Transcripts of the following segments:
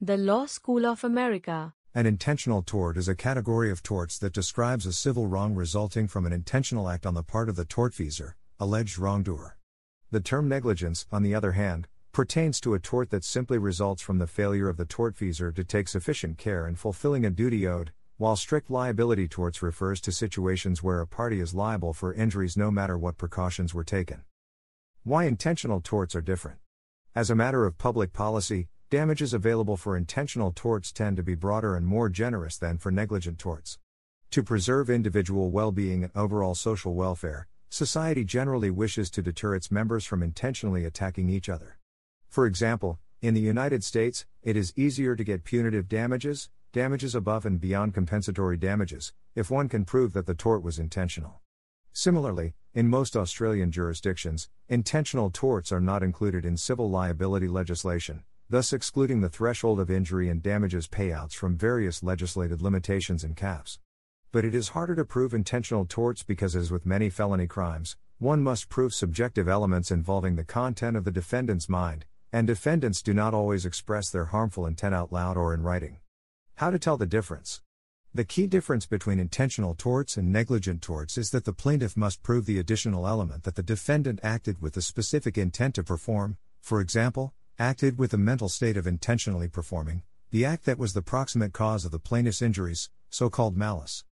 The Law School of America. An intentional tort is a category of torts that describes a civil wrong resulting from an intentional act on the part of the tortfeasor, alleged wrongdoer. The term negligence, on the other hand, pertains to a tort that simply results from the failure of the tortfeasor to take sufficient care in fulfilling a duty owed, while strict liability torts refers to situations where a party is liable for injuries no matter what precautions were taken. Why intentional torts are different. As a matter of public policy, damages available for intentional torts tend to be broader and more generous than for negligent torts. To preserve individual well being and overall social welfare, society generally wishes to deter its members from intentionally attacking each other. For example, in the United States, it is easier to get punitive damages, damages above and beyond compensatory damages, if one can prove that the tort was intentional. Similarly, in most Australian jurisdictions, intentional torts are not included in civil liability legislation, thus excluding the threshold of injury and damages payouts from various legislated limitations and caps. But it is harder to prove intentional torts because, as with many felony crimes, one must prove subjective elements involving the content of the defendant's mind, and defendants do not always express their harmful intent out loud or in writing. How to tell the difference? The key difference between intentional torts and negligent torts is that the plaintiff must prove the additional element that the defendant acted with the specific intent to perform, for example, acted with the mental state of intentionally performing, the act that was the proximate cause of the plaintiff's injuries, so called malice.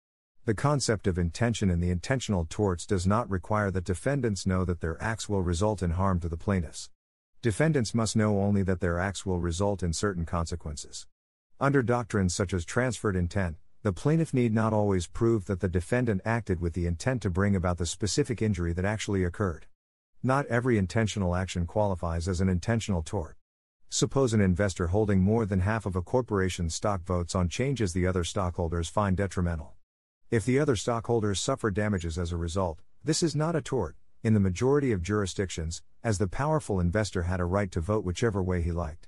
The concept of intention in the intentional torts does not require that defendants know that their acts will result in harm to the plaintiffs. Defendants must know only that their acts will result in certain consequences. Under doctrines such as transferred intent, the plaintiff need not always prove that the defendant acted with the intent to bring about the specific injury that actually occurred. Not every intentional action qualifies as an intentional tort. Suppose an investor holding more than half of a corporation's stock votes on changes the other stockholders find detrimental. If the other stockholders suffer damages as a result, this is not a tort, in the majority of jurisdictions, as the powerful investor had a right to vote whichever way he liked.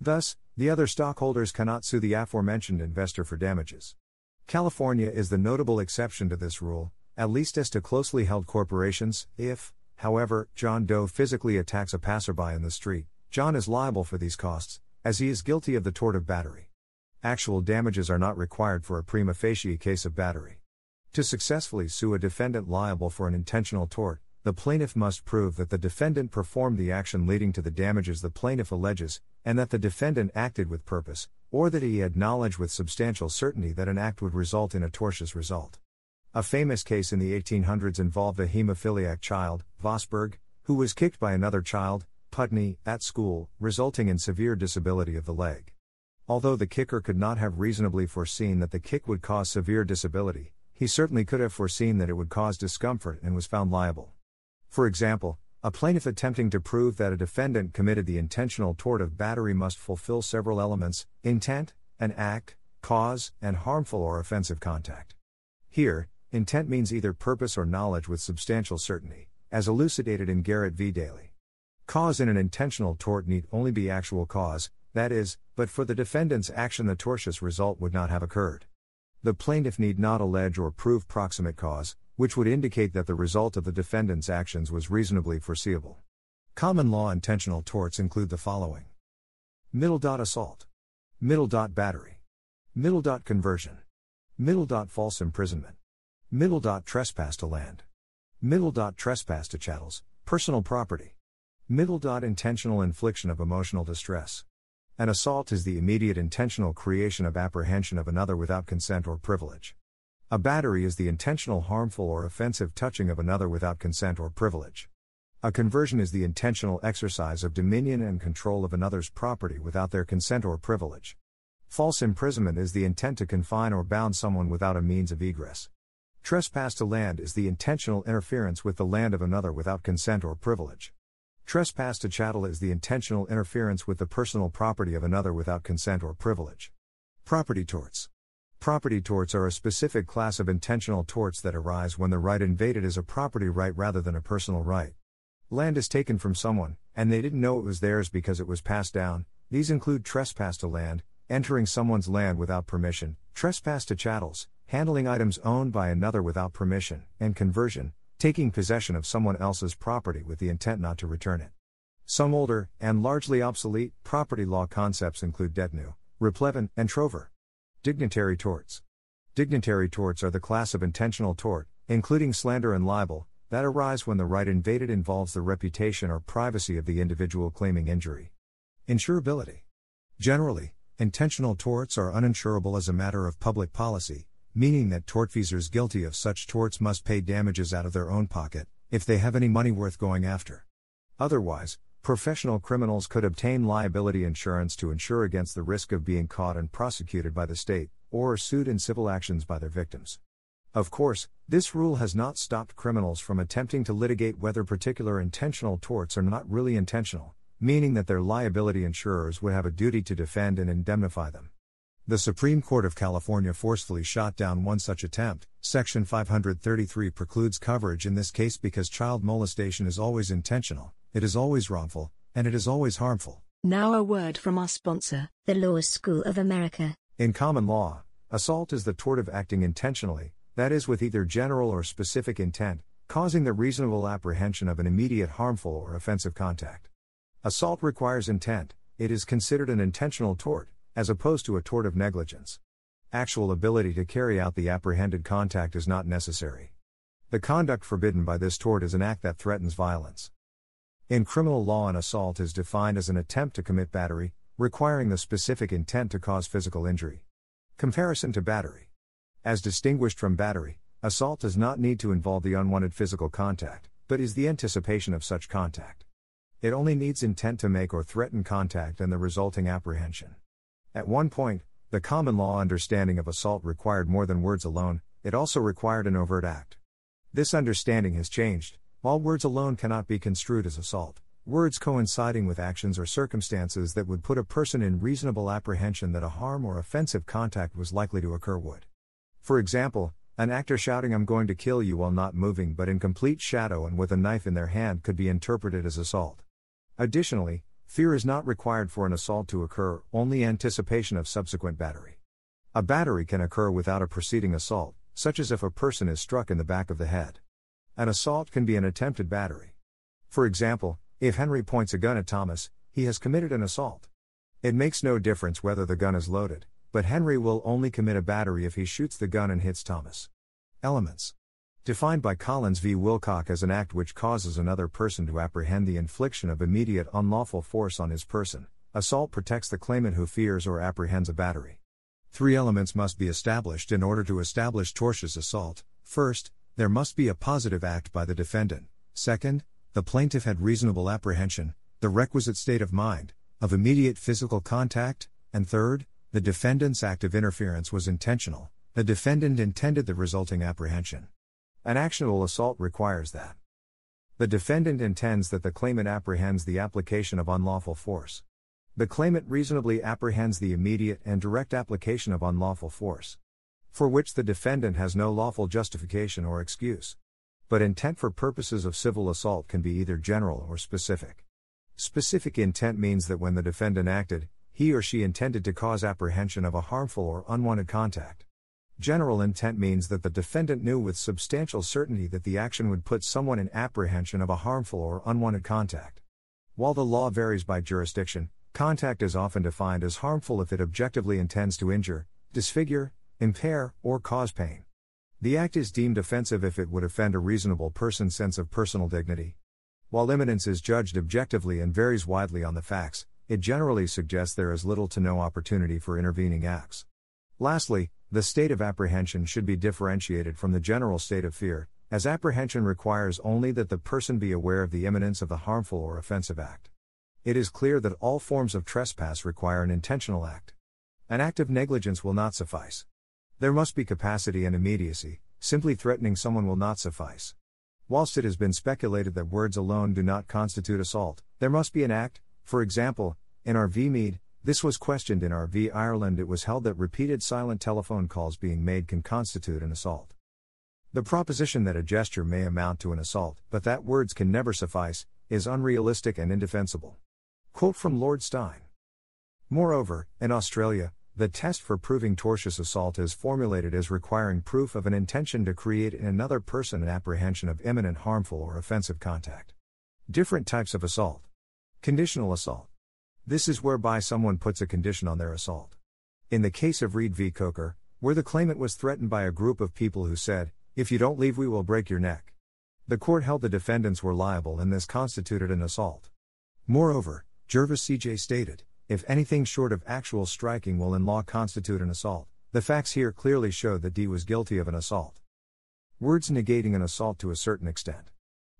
Thus, the other stockholders cannot sue the aforementioned investor for damages. California is the notable exception to this rule, at least as to closely held corporations. If, however, John Doe physically attacks a passerby in the street, John is liable for these costs, as he is guilty of the tort of battery. Actual damages are not required for a prima facie case of battery. To successfully sue a defendant liable for an intentional tort, the plaintiff must prove that the defendant performed the action leading to the damages the plaintiff alleges, and that the defendant acted with purpose, or that he had knowledge with substantial certainty that an act would result in a tortious result. A famous case in the 1800s involved a hemophiliac child, Vosburg, who was kicked by another child, Putney, at school, resulting in severe disability of the leg. Although the kicker could not have reasonably foreseen that the kick would cause severe disability, he certainly could have foreseen that it would cause discomfort and was found liable. For example, a plaintiff attempting to prove that a defendant committed the intentional tort of battery must fulfill several elements intent, an act, cause, and harmful or offensive contact. Here, intent means either purpose or knowledge with substantial certainty, as elucidated in Garratt v. Dailey. Cause in an intentional tort need only be actual cause, that is, but for the defendant's action the tortious result would not have occurred. The plaintiff need not allege or prove proximate cause, which would indicate that the result of the defendant's actions was reasonably foreseeable. Common law intentional torts include the following middle dot assault, middle dot battery, middle dot conversion, middle dot false imprisonment, middle dot trespass to land, middle dot trespass to chattels, personal property, middle dot intentional infliction of emotional distress. An assault is the immediate intentional creation of apprehension of another without consent or privilege. A battery is the intentional harmful or offensive touching of another without consent or privilege. A conversion is the intentional exercise of dominion and control of another's property without their consent or privilege. False imprisonment is the intent to confine or bound someone without a means of egress. Trespass to land is the intentional interference with the land of another without consent or privilege. Trespass to chattel is the intentional interference with the personal property of another without consent or privilege. Property torts. Property torts are a specific class of intentional torts that arise when the right invaded is a property right rather than a personal right. Land is taken from someone, and they didn't know it was theirs because it was passed down. These include trespass to land, entering someone's land without permission, trespass to chattels, handling items owned by another without permission, and conversion, taking possession of someone else's property with the intent not to return it. Some older, and largely obsolete, property law concepts include detinue, Replevin, and Trover. Dignitary torts. Dignitary torts are the class of intentional tort, including slander and libel, that arise when the right invaded involves the reputation or privacy of the individual claiming injury. Insurability. Generally, intentional torts are uninsurable as a matter of public policy, meaning that tortfeasors guilty of such torts must pay damages out of their own pocket, if they have any money worth going after. Otherwise, professional criminals could obtain liability insurance to insure against the risk of being caught and prosecuted by the state, or sued in civil actions by their victims. Of course, this rule has not stopped criminals from attempting to litigate whether particular intentional torts are not really intentional, meaning that their liability insurers would have a duty to defend and indemnify them. The Supreme Court of California forcefully shot down one such attempt. Section 533 precludes coverage in this case because child molestation is always intentional, it is always wrongful, and it is always harmful. Now a word from our sponsor, the Law School of America. In common law, assault is the tort of acting intentionally, that is, with either general or specific intent, causing the reasonable apprehension of an immediate harmful or offensive contact. Assault requires intent, it is considered an intentional tort, as opposed to a tort of negligence. Actual ability to carry out the apprehended contact is not necessary. The conduct forbidden by this tort is an act that threatens violence. In criminal law, an assault is defined as an attempt to commit battery, requiring the specific intent to cause physical injury. Comparison to battery. As distinguished from battery, assault does not need to involve the unwanted physical contact, but is the anticipation of such contact. It only needs intent to make or threaten contact and the resulting apprehension. At one point, the common law understanding of assault required more than words alone, it also required an overt act. This understanding has changed, while words alone cannot be construed as assault, words coinciding with actions or circumstances that would put a person in reasonable apprehension that a harm or offensive contact was likely to occur would. For example, an actor shouting, I'm going to kill you while not moving but in complete shadow and with a knife in their hand could be interpreted as assault. Additionally, fear is not required for an assault to occur, only anticipation of subsequent battery. A battery can occur without a preceding assault, such as if a person is struck in the back of the head. An assault can be an attempted battery. For example, if Henry points a gun at Thomas, he has committed an assault. It makes no difference whether the gun is loaded, but Henry will only commit a battery if he shoots the gun and hits Thomas. Elements Defined by Collins v. Wilcock as an act which causes another person to apprehend the infliction of immediate unlawful force on his person, assault protects the claimant who fears or apprehends a battery. Three elements must be established in order to establish tortious assault. First, there must be a positive act by the defendant. Second, the plaintiff had reasonable apprehension, the requisite state of mind, of immediate physical contact. And third, the defendant's act of interference was intentional, the defendant intended the resulting apprehension. An actionable assault requires that the defendant intends that the claimant apprehends the application of unlawful force. The claimant reasonably apprehends the immediate and direct application of unlawful force, for which the defendant has no lawful justification or excuse. But intent for purposes of civil assault can be either general or specific. Specific intent means that when the defendant acted, he or she intended to cause apprehension of a harmful or unwanted contact. General intent means that the defendant knew with substantial certainty that the action would put someone in apprehension of a harmful or unwanted contact. While the law varies by jurisdiction, contact is often defined as harmful if it objectively intends to injure, disfigure, impair, or cause pain. The act is deemed offensive if it would offend a reasonable person's sense of personal dignity. While imminence is judged objectively and varies widely on the facts, it generally suggests there is little to no opportunity for intervening acts. Lastly, the state of apprehension should be differentiated from the general state of fear, as apprehension requires only that the person be aware of the imminence of the harmful or offensive act. It is clear that all forms of trespass require an intentional act. An act of negligence will not suffice. There must be capacity and immediacy, simply threatening someone will not suffice. Whilst it has been speculated that words alone do not constitute assault, there must be an act, for example, in R. v. Meade, this was questioned in R. v. Ireland. It was held that repeated silent telephone calls being made can constitute an assault. The proposition that a gesture may amount to an assault, but that words can never suffice, is unrealistic and indefensible. Quote from Lord Steyn. Moreover, in Australia, the test for proving tortious assault is formulated as requiring proof of an intention to create in another person an apprehension of imminent harmful or offensive contact. Different types of assault. Conditional assault. This is whereby someone puts a condition on their assault. In the case of Read v. Coker, where the claimant was threatened by a group of people who said, If you don't leave, we will break your neck. The court held the defendants were liable and this constituted an assault. Moreover, Jervis CJ stated, if anything short of actual striking will in law constitute an assault, the facts here clearly show that D was guilty of an assault. Words negating an assault to a certain extent.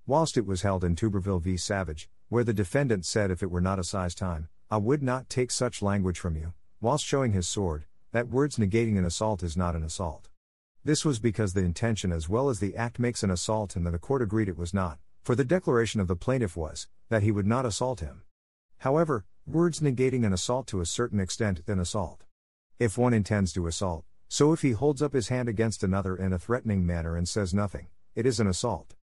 Whilst it was held in Tuberville v. Savage, where the defendant said if it were not assize time, I would not take such language from you, whilst showing his sword, that words negating an assault is not an assault. This was because the intention as well as the act makes an assault and that the court agreed it was not, for the declaration of the plaintiff was, that he would not assault him. However, words negating an assault to a certain extent than assault. If one intends to assault, so if he holds up his hand against another in a threatening manner and says nothing, it is an assault.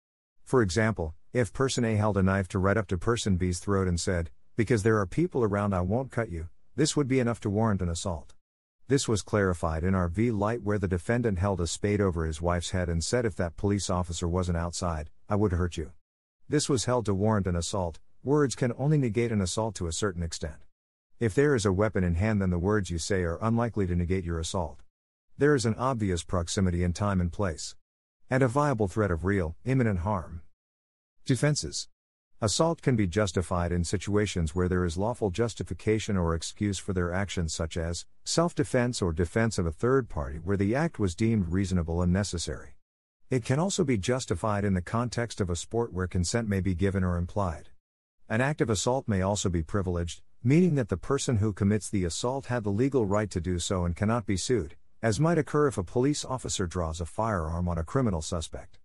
For example, if person A held a knife to right up to person B's throat and said, Because there are people around, I won't cut you, this would be enough to warrant an assault. This was clarified in R. v. Light where the defendant held a spade over his wife's head and said, If that police officer wasn't outside, I would hurt you. This was held to warrant an assault, words can only negate an assault to a certain extent. If there is a weapon in hand, then the words you say are unlikely to negate your assault. There is an obvious proximity in time and place. And a viable threat of real, imminent harm. Defenses Assault can be justified in situations where there is lawful justification or excuse for their actions, such as self defense or defense of a third party where the act was deemed reasonable and necessary. It can also be justified in the context of a sport where consent may be given or implied. An act of assault may also be privileged, meaning that the person who commits the assault had the legal right to do so and cannot be sued, as might occur if a police officer draws a firearm on a criminal suspect.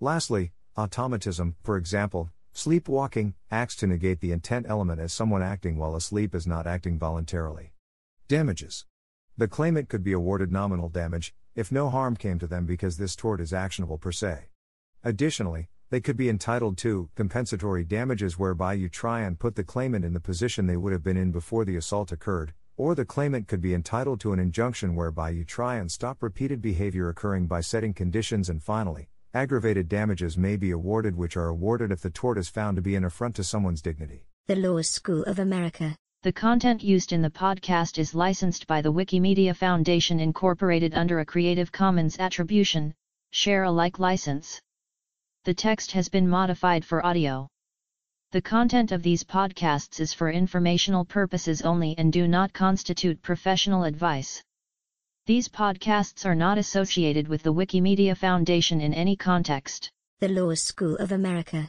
Lastly, automatism, for example, sleepwalking, acts to negate the intent element as someone acting while asleep is not acting voluntarily. Damages. The claimant could be awarded nominal damage, if no harm came to them because this tort is actionable per se. Additionally, they could be entitled to compensatory damages whereby you try and put the claimant in the position they would have been in before the assault occurred, or the claimant could be entitled to an injunction whereby you try and stop repeated behavior occurring by setting conditions, and finally, aggravated damages may be awarded, which are awarded if the tort is found to be an affront to someone's dignity. The Law School of America. The content used in the podcast is licensed by the Wikimedia Foundation Incorporated under a Creative Commons Attribution, Share Alike license. The text has been modified for audio. The content of these podcasts is for informational purposes only and do not constitute professional advice. These podcasts are not associated with the Wikimedia Foundation in any context. The Law School of America.